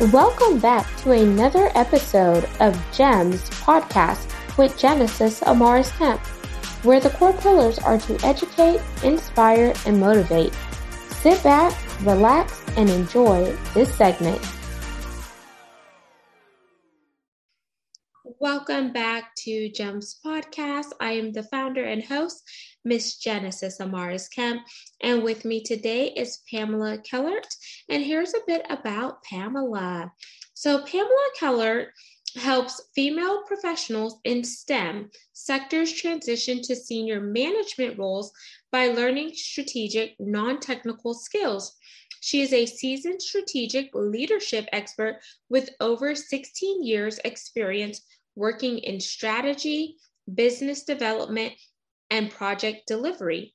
Welcome back to another episode of GEMS podcast with Genesis Amaris Kemp, where the core pillars are to educate, inspire, and motivate. Sit back, relax, and enjoy this segment. Welcome back to GEMS Podcast. I am the founder and host, Miss Genesis Amaris Kemp, and with me today is Pamela Kellert. And here's a bit about Pamela. So, Pamela Kellert helps female professionals in STEM sectors transition to senior management roles by learning strategic, non technical skills. She is a seasoned strategic leadership expert with over 16 years' experience working in strategy, business development, and project delivery,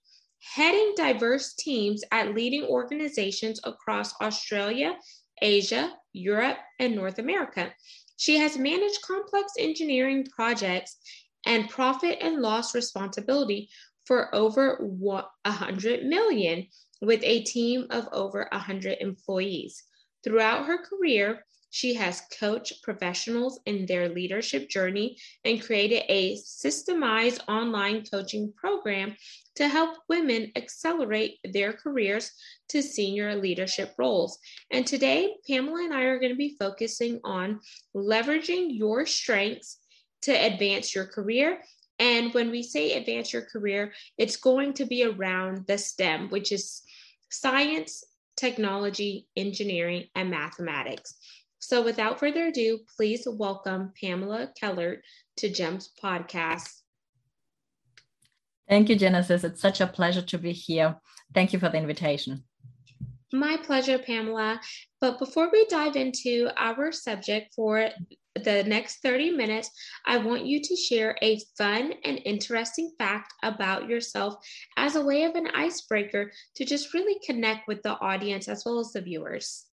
heading diverse teams at leading organizations across Australia, Asia, Europe, and North America. She has managed complex engineering projects and profit and loss responsibility for over 100 million with a team of over 100 employees. Throughout her career, she has coached professionals in their leadership journey and created a systemized online coaching program to help women accelerate their careers to senior leadership roles. And today, Pamela and I are going to be focusing on leveraging your strengths to advance your career. And when we say advance your career, it's going to be around the STEM, which is science, technology, engineering, and mathematics. So without further ado, please welcome Pamela Kellert to GEMS podcast. Thank you, Genesis. It's such a pleasure to be here. Thank you for the invitation. My pleasure, Pamela. But before we dive into our subject for the next 30 minutes, I want you to share a fun and interesting fact about yourself as a way of an icebreaker to just really connect with the audience as well as the viewers.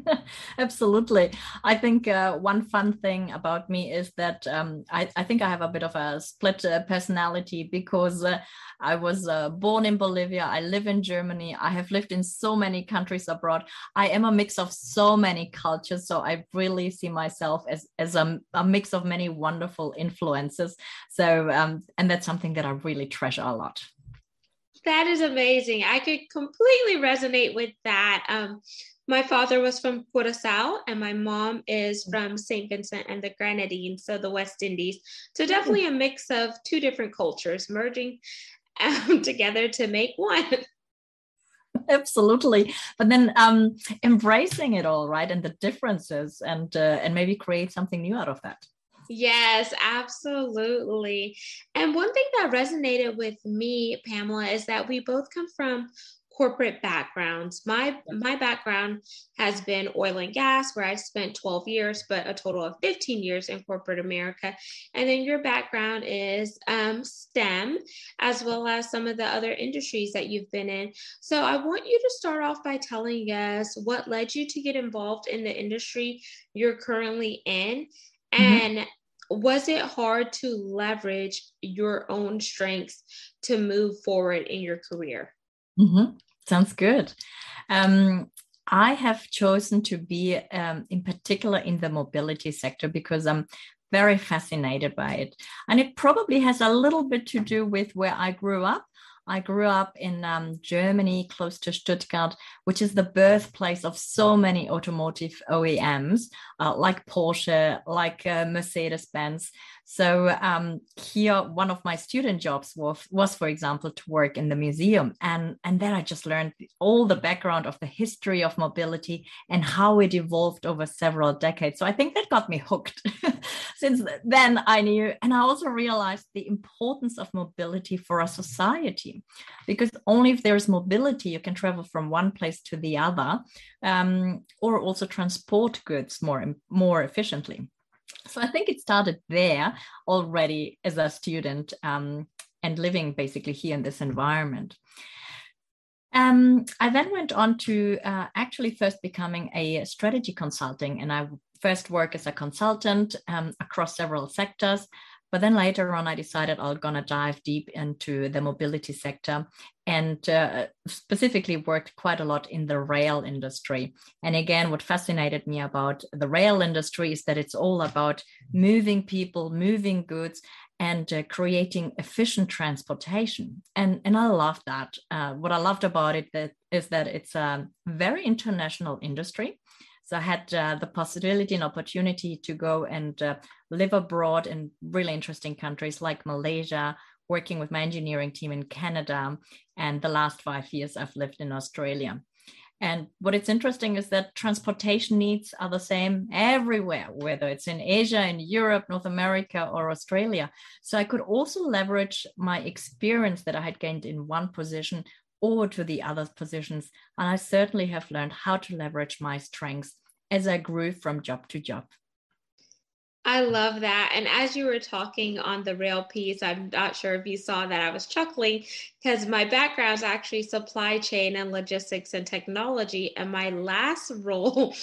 Absolutely. I think uh, one fun thing about me is that um, I, I, think I have a bit of a split uh, personality because uh, I was uh, born in Bolivia. I live in Germany. I have lived in so many countries abroad. I am a mix of so many cultures. So I really see myself as, as a, a mix of many wonderful influences. So, um, and that's something that I really treasure a lot. That is amazing. I could completely resonate with that. Um, my father was from Curacao and my mom is from St. Vincent and the Grenadines, so the West Indies. So definitely a mix of two different cultures merging um, together to make one. Absolutely, but then um, embracing it all, right, and the differences, and uh, and maybe create something new out of that. Yes, absolutely. And one thing that resonated with me, Pamela, is that we both come from corporate backgrounds. My my background has been oil and gas, where I spent 12 years, but a total of 15 years in corporate America. And then your background is um, STEM, as well as some of the other industries that you've been in. So I want you to start off by telling us what led you to get involved in the industry you're currently in, mm-hmm. and was it hard to leverage your own strengths to move forward in your career? Mm-hmm. Sounds good. Um, I have chosen to be, um, in particular, in the mobility sector because I'm very fascinated by it. And it probably has a little bit to do with where I grew up. I grew up in um, Germany, close to Stuttgart, which is the birthplace of so many automotive OEMs, uh, like Porsche, like uh, Mercedes Benz. So um, here, one of my student jobs was, was, for example, to work in the museum, and and then I just learned all the background of the history of mobility and how it evolved over several decades. So I think that got me hooked. Since then, I knew, and I also realized the importance of mobility for a society, because only if there is mobility, you can travel from one place to the other, um, or also transport goods more more efficiently. So I think it started there already as a student um, and living basically here in this environment. Um, I then went on to uh, actually first becoming a strategy consulting, and I first work as a consultant um, across several sectors. But then later on, I decided I was going to dive deep into the mobility sector and uh, specifically worked quite a lot in the rail industry. And again, what fascinated me about the rail industry is that it's all about moving people, moving goods, and uh, creating efficient transportation. And, and I love that. Uh, what I loved about it that, is that it's a very international industry. So I had uh, the possibility and opportunity to go and uh, live abroad in really interesting countries like Malaysia, working with my engineering team in Canada. And the last five years I've lived in Australia. And what it's interesting is that transportation needs are the same everywhere, whether it's in Asia, in Europe, North America, or Australia. So I could also leverage my experience that I had gained in one position or to the other positions. And I certainly have learned how to leverage my strengths as I grew from job to job. I love that. And as you were talking on the rail piece, I'm not sure if you saw that I was chuckling because my background is actually supply chain and logistics and technology. And my last role,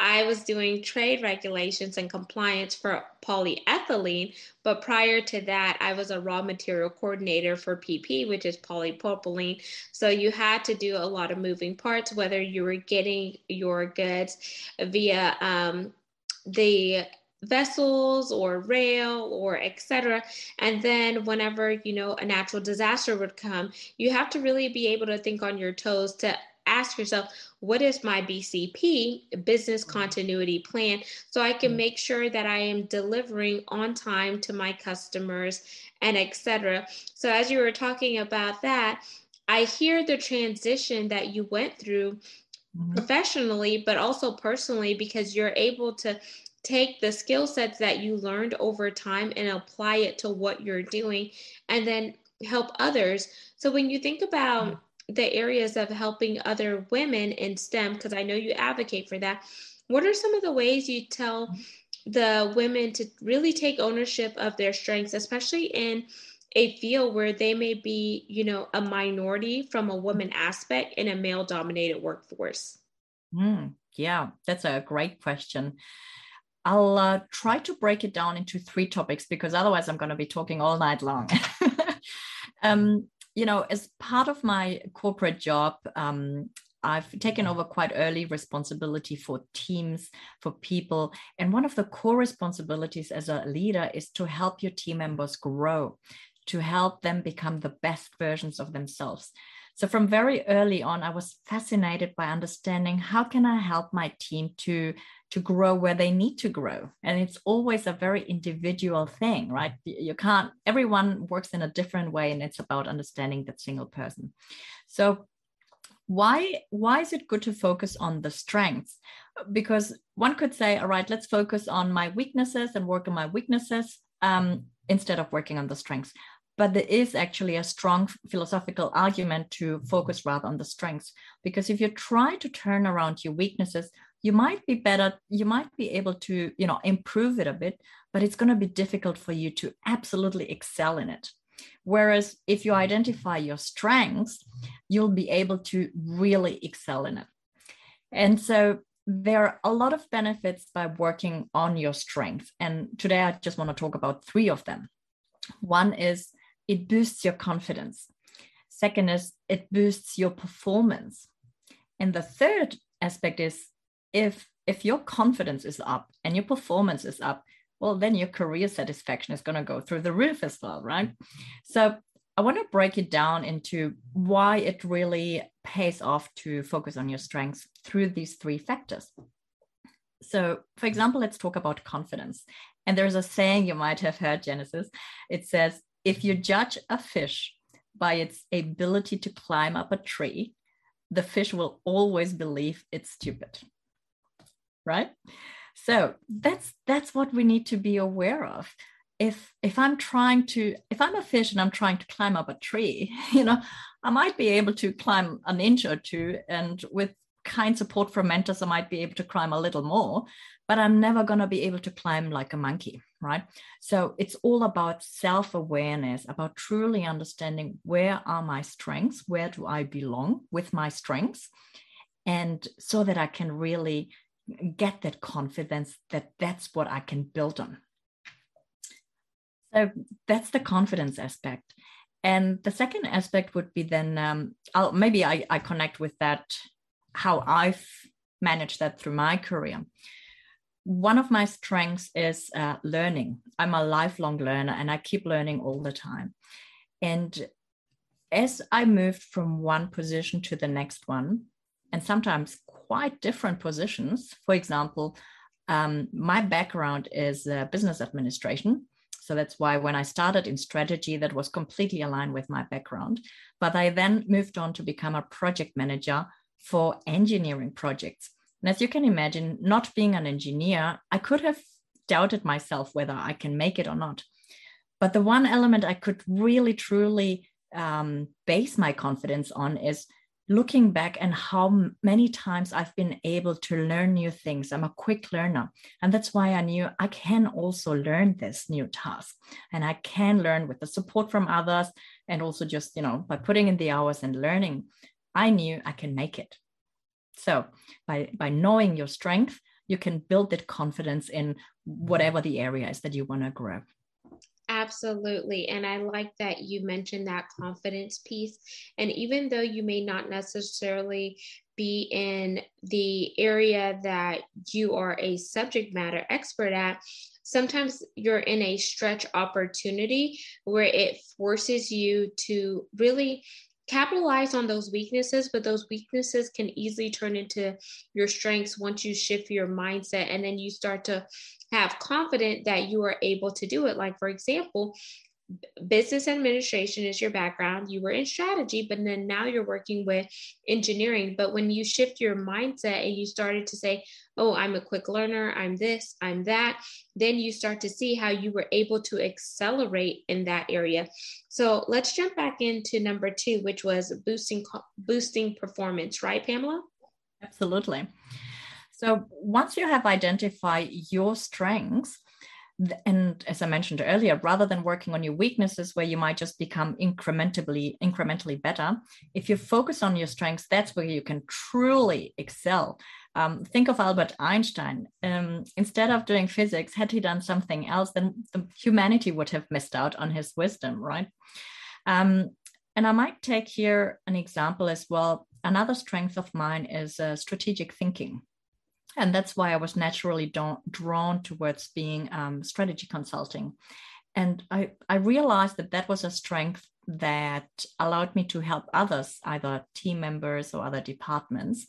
I was doing trade regulations and compliance for polyethylene. But prior to that, I was a raw material coordinator for PP, which is polypropylene. So you had to do a lot of moving parts, whether you were getting your goods via um, the vessels or rail or etc and then whenever you know a natural disaster would come you have to really be able to think on your toes to ask yourself what is my bcp business mm-hmm. continuity plan so i can mm-hmm. make sure that i am delivering on time to my customers and etc so as you were talking about that i hear the transition that you went through mm-hmm. professionally but also personally because you're able to take the skill sets that you learned over time and apply it to what you're doing and then help others. So when you think about mm-hmm. The areas of helping other women in STEM, because I know you advocate for that, what are some of the ways you tell the women to really take ownership of their strengths, especially in a field where they may be, you know, a minority from a woman aspect in a male dominated workforce? Mm, yeah, that's a great question. I'll uh, try to break it down into three topics because otherwise I'm going to be talking all night long. um, you know, as part of my corporate job, um, I've taken over quite early responsibility for teams, for people. And one of the core responsibilities as a leader is to help your team members grow, to help them become the best versions of themselves. So from very early on, I was fascinated by understanding how can I help my team to to grow where they need to grow. And it's always a very individual thing right? You can't everyone works in a different way and it's about understanding that single person. So why why is it good to focus on the strengths? Because one could say all right let's focus on my weaknesses and work on my weaknesses um, instead of working on the strengths. But there is actually a strong philosophical argument to focus rather on the strengths. Because if you try to turn around your weaknesses you might be better you might be able to you know improve it a bit but it's going to be difficult for you to absolutely excel in it. Whereas if you identify your strengths you'll be able to really excel in it. And so there are a lot of benefits by working on your strengths and today i just want to talk about three of them. One is it boosts your confidence. Second is it boosts your performance. And the third aspect is if if your confidence is up and your performance is up well then your career satisfaction is going to go through the roof as well right? So i want to break it down into why it really pays off to focus on your strengths through these three factors. So for example let's talk about confidence. And there's a saying you might have heard genesis. It says if you judge a fish by its ability to climb up a tree the fish will always believe it's stupid right? So that's that's what we need to be aware of. If if i'm trying to if i'm a fish and i'm trying to climb up a tree you know i might be able to climb an inch or two and with kind support from mentors i might be able to climb a little more but i'm never going to be able to climb like a monkey right? So it's all about self-awareness about truly understanding where are my strengths where do i belong with my strengths and so that i can really get that confidence that that's what I can build on. So that's the confidence aspect. And the second aspect would be then um, I'll, maybe I, I connect with that, how I've managed that through my career. One of my strengths is uh, learning. I'm a lifelong learner and I keep learning all the time. And as I moved from one position to the next one, and sometimes quite different positions, for example, um, my background is uh, business administration. So that's why when I started in strategy, that was completely aligned with my background. But I then moved on to become a project manager for engineering projects. And as you can imagine, not being an engineer, I could have doubted myself whether I can make it or not. But the one element I could really, truly um, base my confidence on is looking back and how many times I've been able to learn new things. I'm a quick learner. And that's why I knew I can also learn this new task. And I can learn with the support from others and also just, you know, by putting in the hours and learning, I knew I can make it. So by by knowing your strength, you can build that confidence in whatever the area is that you want to grow. Absolutely. And I like that you mentioned that confidence piece. And even though you may not necessarily be in the area that you are a subject matter expert at, sometimes you're in a stretch opportunity where it forces you to really capitalize on those weaknesses, but those weaknesses can easily turn into your strengths once you shift your mindset and then you start to have confidence that you are able to do it. Like, for example, business administration is your background. You were in strategy, but then now you're working with engineering. But when you shift your mindset and you started to say, oh, I'm a quick learner, I'm this, I'm that, then you start to see how you were able to accelerate in that area. So let's jump back into number two, which was boosting boosting performance, right, Pamela? Absolutely. So once you have identified your strengths, and as I mentioned earlier, rather than working on your weaknesses where you might just become incrementally incrementally better, if you focus on your strengths, that's where you can truly excel. Um, think of Albert Einstein. Um, instead of doing physics, had he done something else, then the humanity would have missed out on his wisdom, right? Um, and I might take here an example as well. Another strength of mine is uh, strategic thinking and that's why I was naturally drawn towards being um, strategy consulting. And I, I realized that that was a strength that allowed me to help others, either team members or other departments.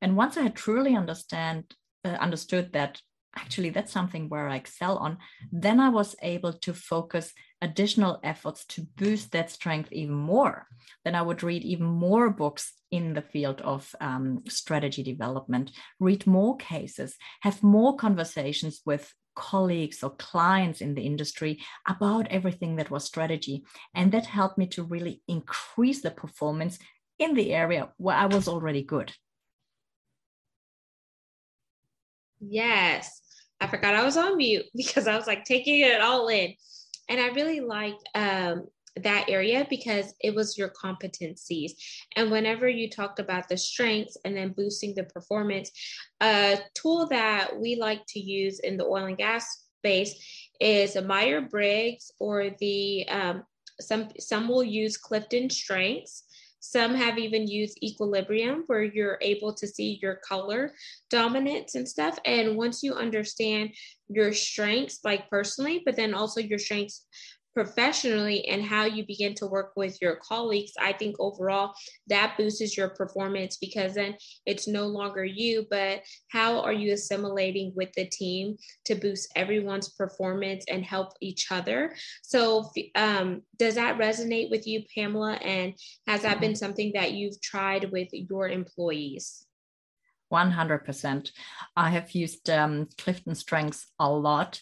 And once I had truly understand uh, understood that actually that's something where I excel on, then I was able to focus additional efforts to boost that strength even more. Then I would read even more books in the field of um, strategy development, read more cases, have more conversations with colleagues or clients in the industry about everything that was strategy. And that helped me to really increase the performance in the area where I was already good. Yes. I forgot I was on mute because I was like taking it all in. And I really liked um, that area because it was your competencies. And whenever you talked about the strengths and then boosting the performance, a tool that we like to use in the oil and gas space is a Myers-Briggs or the um, some some will use Clifton Strengths. Some have even used equilibrium where you're able to see your color dominance and stuff. And once you understand your strengths, like personally, but then also your strengths professionally and how you begin to work with your colleagues, I think overall that boosts your performance because then it's no longer you, but how are you assimilating with the team to boost everyone's performance and help each other? So, um, does that resonate with you, Pamela? And has that been something that you've tried with your employees? 100%. I have used um, Clifton Strengths a lot.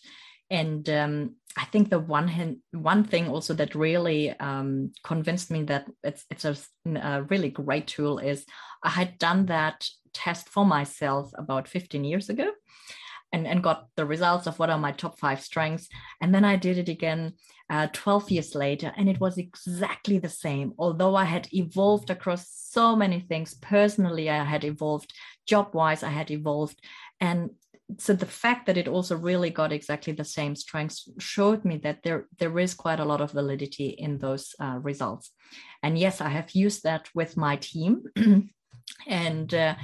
And um, I think the one hand, one thing also that really um, convinced me that it's it's a, a, really great tool is I had done that test for myself about 15 years ago, and and got the results of what are my top five strengths, and then I did it again uh, 12 years later, and it was exactly the same. Although I had evolved across so many things personally, I had evolved. Job wise, I had evolved, and so the fact that it also really got exactly the same strengths showed me that there there is quite a lot of validity in those uh, results. And yes i have used that with my team. And uh,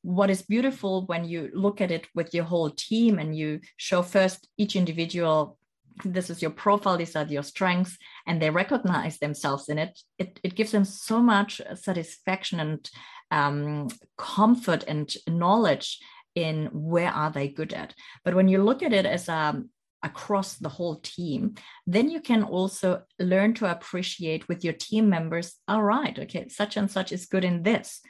what is beautiful when you look at it with your whole team and you show first each individual this is your profile these are your strengths and they recognize themselves in it it, it gives them so much satisfaction and um, comfort and knowledge in where are they good at. But when you look at it as um, across the whole team then you can also learn to appreciate with your team members all right okay such and such is good in this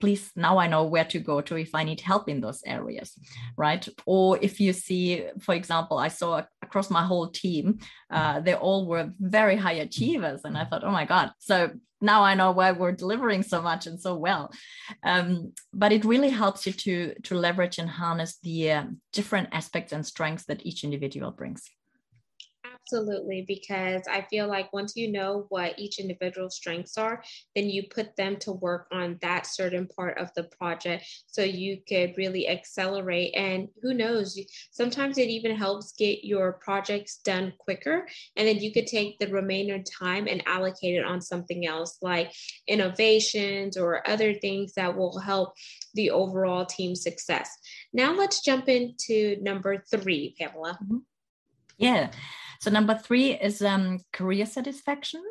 please now i know where to go to if i need help in those areas right? Or if you see for example i saw across my whole team uh, they all were very high achievers and i thought oh my god. So now i know why we're delivering so much and so well. Um, but it really helps you to to leverage and harness the uh, different aspects and strengths that each individual brings Absolutely, because I feel like once you know what each individual strengths are, then you put them to work on that certain part of the project so you could really accelerate. And who knows, sometimes it even helps get your projects done quicker. And then you could take the remainder time and allocate it on something else like innovations or other things that will help the overall team success. Now let's jump into number three, Pamela. Mm-hmm. Yeah. So number three is um, career satisfaction.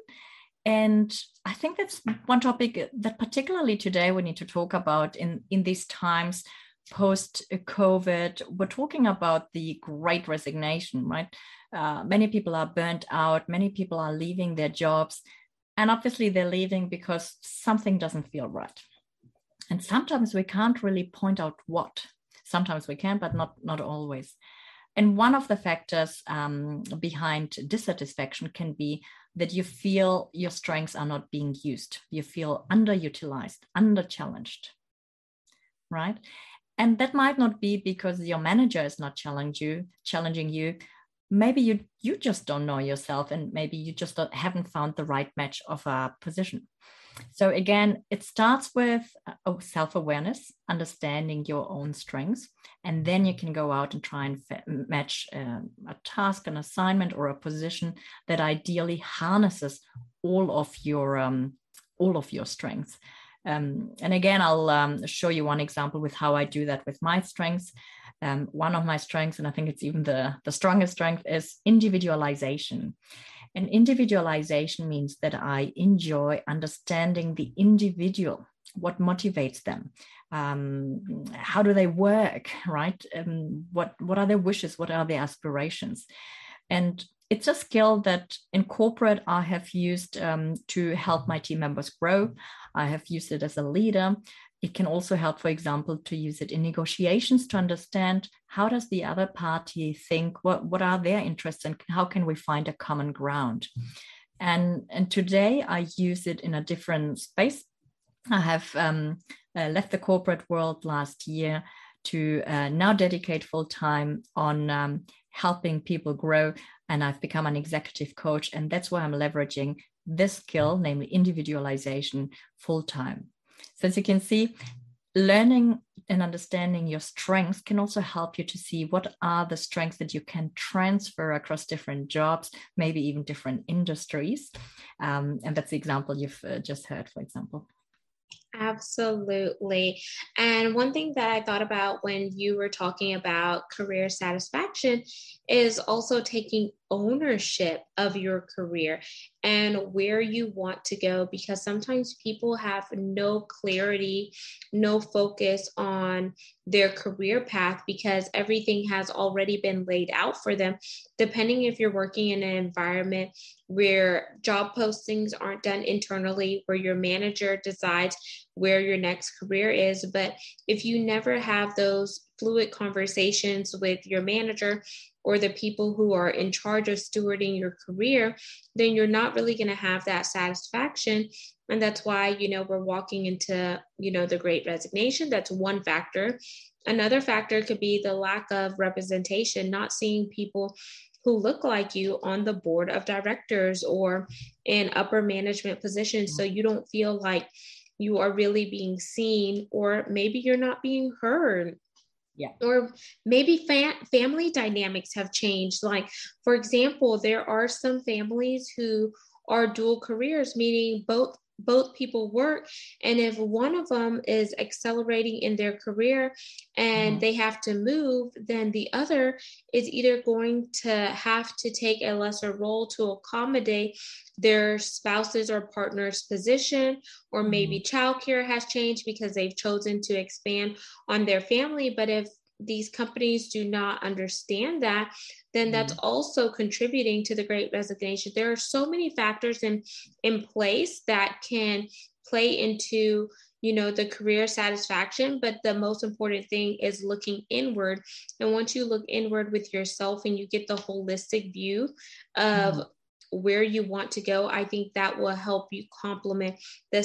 And I think that's one topic that particularly today we need to talk about in, in these times post COVID. We're talking about the great resignation, right? Uh, many people are burnt out, many people are leaving their jobs. And obviously, they're leaving because something doesn't feel right. And sometimes we can't really point out what. Sometimes we can, but not, not always. And one of the factors um, behind dissatisfaction can be that you feel your strengths are not being used. You feel underutilized, under-challenged, right? And that might not be because your manager is not challenging you, challenging you. Maybe you you just don't know yourself, and maybe you just haven't found the right match of a position. So again, it starts with uh, self-awareness, understanding your own strengths, and then you can go out and try and match uh, a task, an assignment, or a position that ideally harnesses all of your um, all of your strengths. Um, and again, I'll um, show you one example with how I do that with my strengths. Um, one of my strengths, and I think it's even the, the strongest strength, is individualization. And individualization means that I enjoy understanding the individual, what motivates them, um, how do they work, right? Um, what what are their wishes? What are their aspirations? And it's a skill that in corporate I have used um, to help my team members grow. I have used it as a leader it can also help for example to use it in negotiations to understand how does the other party think what, what are their interests and how can we find a common ground. And and today i use it in a different space. I have um, uh, left the corporate world last year to uh, now dedicate full time on um, helping people grow and i've become an executive coach and that's why i'm leveraging this skill namely individualization full time so as you can see, learning and understanding your strengths can also help you to see what are the strengths that you can transfer across different jobs, maybe even different industries. Um, and that's the example you've uh, just heard, for example. Absolutely. And one thing that I thought about when you were talking about career satisfaction is also taking ownership of your career and where you want to go because sometimes people have no clarity, no focus on their career path because everything has already been laid out for them. Depending if you're working in an environment where job postings aren't done internally, where your manager decides where your next career is. But if you never have those fluid conversations with your manager or the people who are in charge of stewarding your career, then you're not really going to have that satisfaction. And that's why, you know, we're walking into, you know, the great resignation. That's one factor. Another factor could be the lack of representation, not seeing people who look like you on the board of directors or in upper management positions. So you don't feel like you are really being seen, or maybe you're not being heard yeah. Or maybe fa- family dynamics have changed. Like for example there are some families who are dual careers meaning both both people work and if one of them is accelerating in their career and mm-hmm. they have to move then the other is either going to have to take a lesser role to accommodate their spouses or partner's position or maybe mm-hmm. childcare has changed because they've chosen to expand on their family but if these companies do not understand that, then that's mm-hmm. also contributing to the great resignation. There are so many factors in in place that can play into you know the career satisfaction but the most important thing is looking inward and once you look inward with yourself and you get the holistic view of mm where you want to go, I think that will help you complement the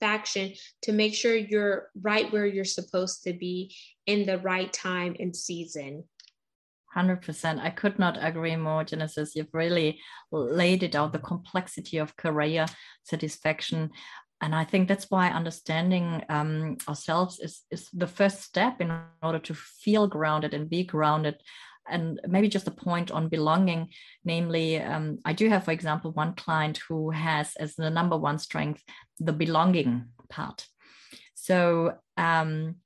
satisfaction to make sure you're right where you're supposed to be in the right time and season. 100%. I could not agree more, Genesis. You've really laid it out the complexity of career satisfaction. And I think that's why understanding um, ourselves is, is the first step in order to feel grounded and be grounded and maybe just a point on belonging namely um, i do have for example one client who has as the number one strength the belonging part. So um,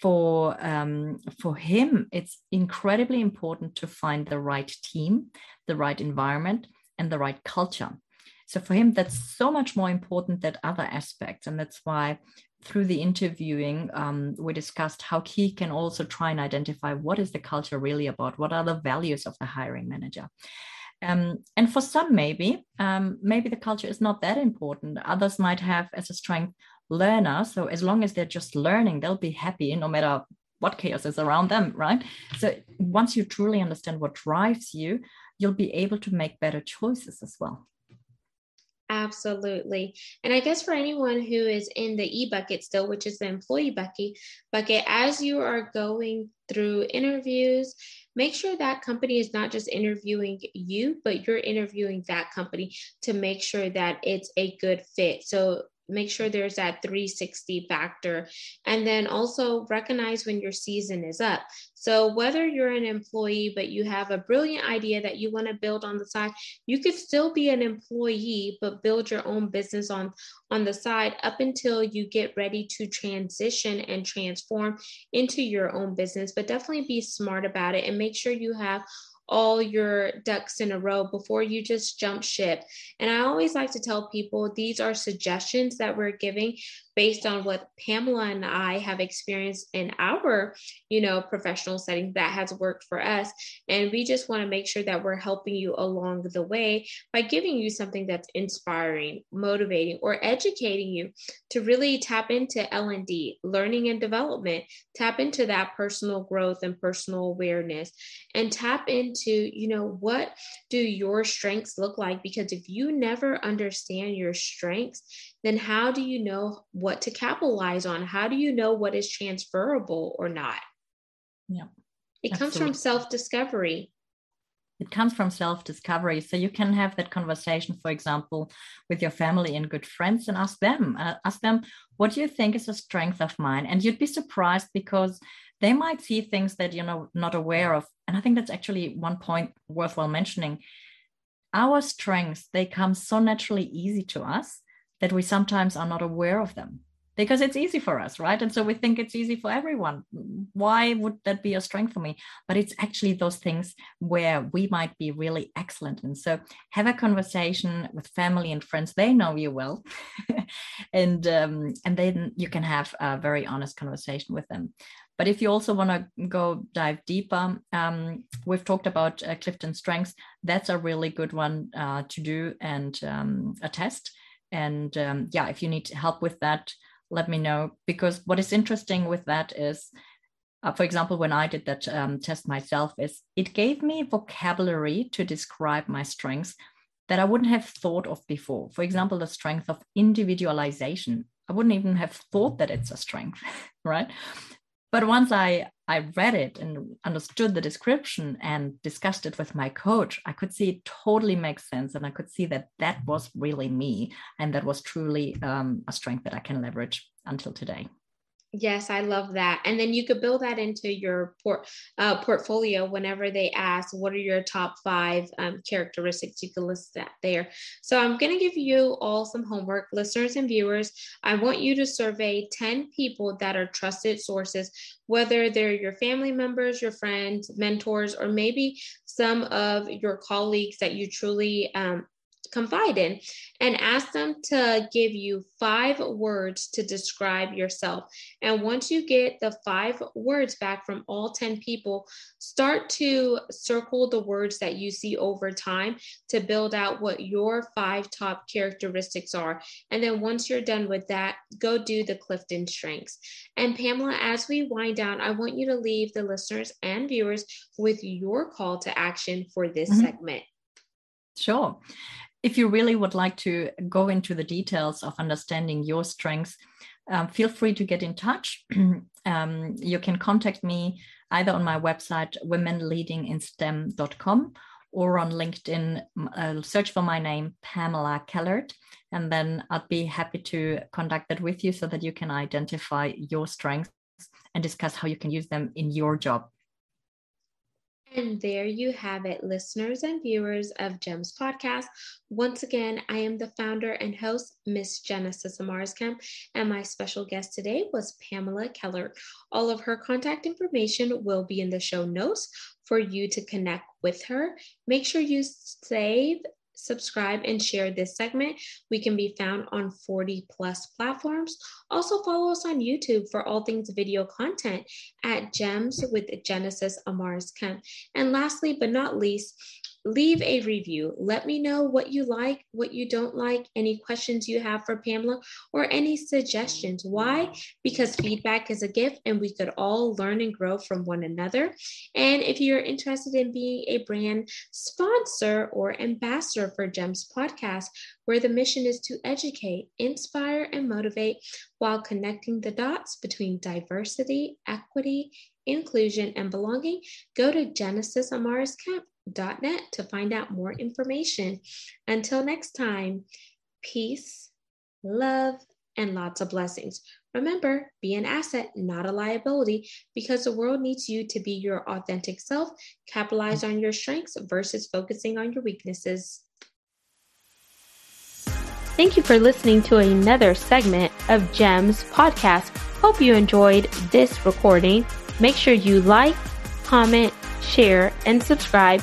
for um, for him it's incredibly important to find the right team the right environment and the right culture. So for him that's so much more important than other aspects and that's why through the interviewing, um, we discussed how he can also try and identify what is the culture really about, what are the values of the hiring manager. Um, and for some, maybe, um, maybe the culture is not that important. Others might have as a strength learner. So as long as they're just learning, they'll be happy no matter what chaos is around them, right? So once you truly understand what drives you, you'll be able to make better choices as well. Absolutely. And I guess for anyone who is in the e bucket still, which is the employee bucket, bucket, as you are going through interviews, make sure that company is not just interviewing you, but you're interviewing that company to make sure that it's a good fit. So make sure there's that 360 factor. And then also recognize when your season is up. So whether you're an employee but you have a brilliant idea that you want to build on the side you could still be an employee but build your own business on on the side up until you get ready to transition and transform into your own business. But definitely be smart about it and make sure you have all your ducks in a row before you just jump ship. And I always like to tell people these are suggestions that we're giving based on what Pamela and I have experienced in our, you know, professional setting that has worked for us. And we just want to make sure that we're helping you along the way by giving you something that's inspiring, motivating, or educating you to really tap into L&D, learning and development, tap into that personal growth and personal awareness and tap into, you know, what do your strengths look like because if you never understand your strengths, then how do you know what to capitalize on? How do you know what is transferable or not? Yeah. It absolutely. comes from self discovery. It comes from self discovery. So you can have that conversation, for example, with your family and good friends and ask them, uh, ask them, what do you think is a strength of mine? And you'd be surprised because they might see things that you're not, not aware of. And I think that's actually one point worthwhile mentioning. Our strengths, they come so naturally easy to us that we sometimes are not aware of them because it's easy for us, right? And so we think it's easy for everyone. Why would that be a strength for me? But it's actually those things where we might be really excellent. And so have a conversation with family and friends. They know you well, and um, and then you can have a very honest conversation with them. But if you also want to go dive deeper, um, we've talked about uh, Clifton Strengths. That's a really good one uh, to do and um, a test and um, yeah if you need help with that let me know. Because what is interesting with that is uh, for example when i did that um, test myself is it gave me vocabulary to describe my strengths that i wouldn't have thought of before. For example the strength of individualization. I wouldn't even have thought that it's a strength right? But once I, I read it and understood the description and discussed it with my coach, I could see it totally makes sense. And I could see that that was really me. And that was truly um, a strength that I can leverage until today. Yes, I love that. And then you could build that into your port, uh, portfolio whenever they ask, what are your top five um, characteristics? You can list that there. So I'm going to give you all some homework, listeners and viewers. I want you to survey 10 people that are trusted sources, whether they're your family members, your friends, mentors, or maybe some of your colleagues that you truly um, confide in and ask them to give you five words to describe yourself. And once you get the five words back from all 10 people, start to circle the words that you see over time to build out what your five top characteristics are. And then once you're done with that, go do the Clifton strengths. And Pamela, as we wind down, I want you to leave the listeners and viewers with your call to action for this mm-hmm. segment. Sure if you really would like to go into the details of understanding your strengths, um, feel free to get in touch. um, you can contact me either on my website, womenleadinginstem.com, or on LinkedIn, uh, search for my name, Pamela Kellert, and then I'd be happy to conduct that with you so that you can identify your strengths and discuss how you can use them in your job. And there you have it, listeners and viewers of GEMS Podcast. Once again, I am the founder and host, Miss Genesis Amaris Kemp, and my special guest today was Pamela Kellert. All of her contact information will be in the show notes for you to connect with her. Make sure you save subscribe, and share this segment. We can be found on 40 plus platforms. Also, follow us on YouTube for all things video content at Gems with Genesis Amaris Kemp. And lastly, but not least, leave a review. Let me know what you like, what you don't like, any questions you have for Pamela, or any suggestions. Why? Because feedback is a gift and we could all learn and grow from one another. And if you're interested in being a brand sponsor or ambassador for GEMS Podcast, where the mission is to educate, inspire, and motivate while connecting the dots between diversity, equity, inclusion, and belonging, go to Genesis Amaris Kemp net to find out more information. Until next time, peace, love, and lots of blessings. Remember, be an asset, not a liability, because the world needs you to be your authentic self. Capitalize on your strengths versus focusing on your weaknesses. Thank you for listening to another segment of GEMS podcast. Hope you enjoyed this recording. Make sure you like, comment, share, and subscribe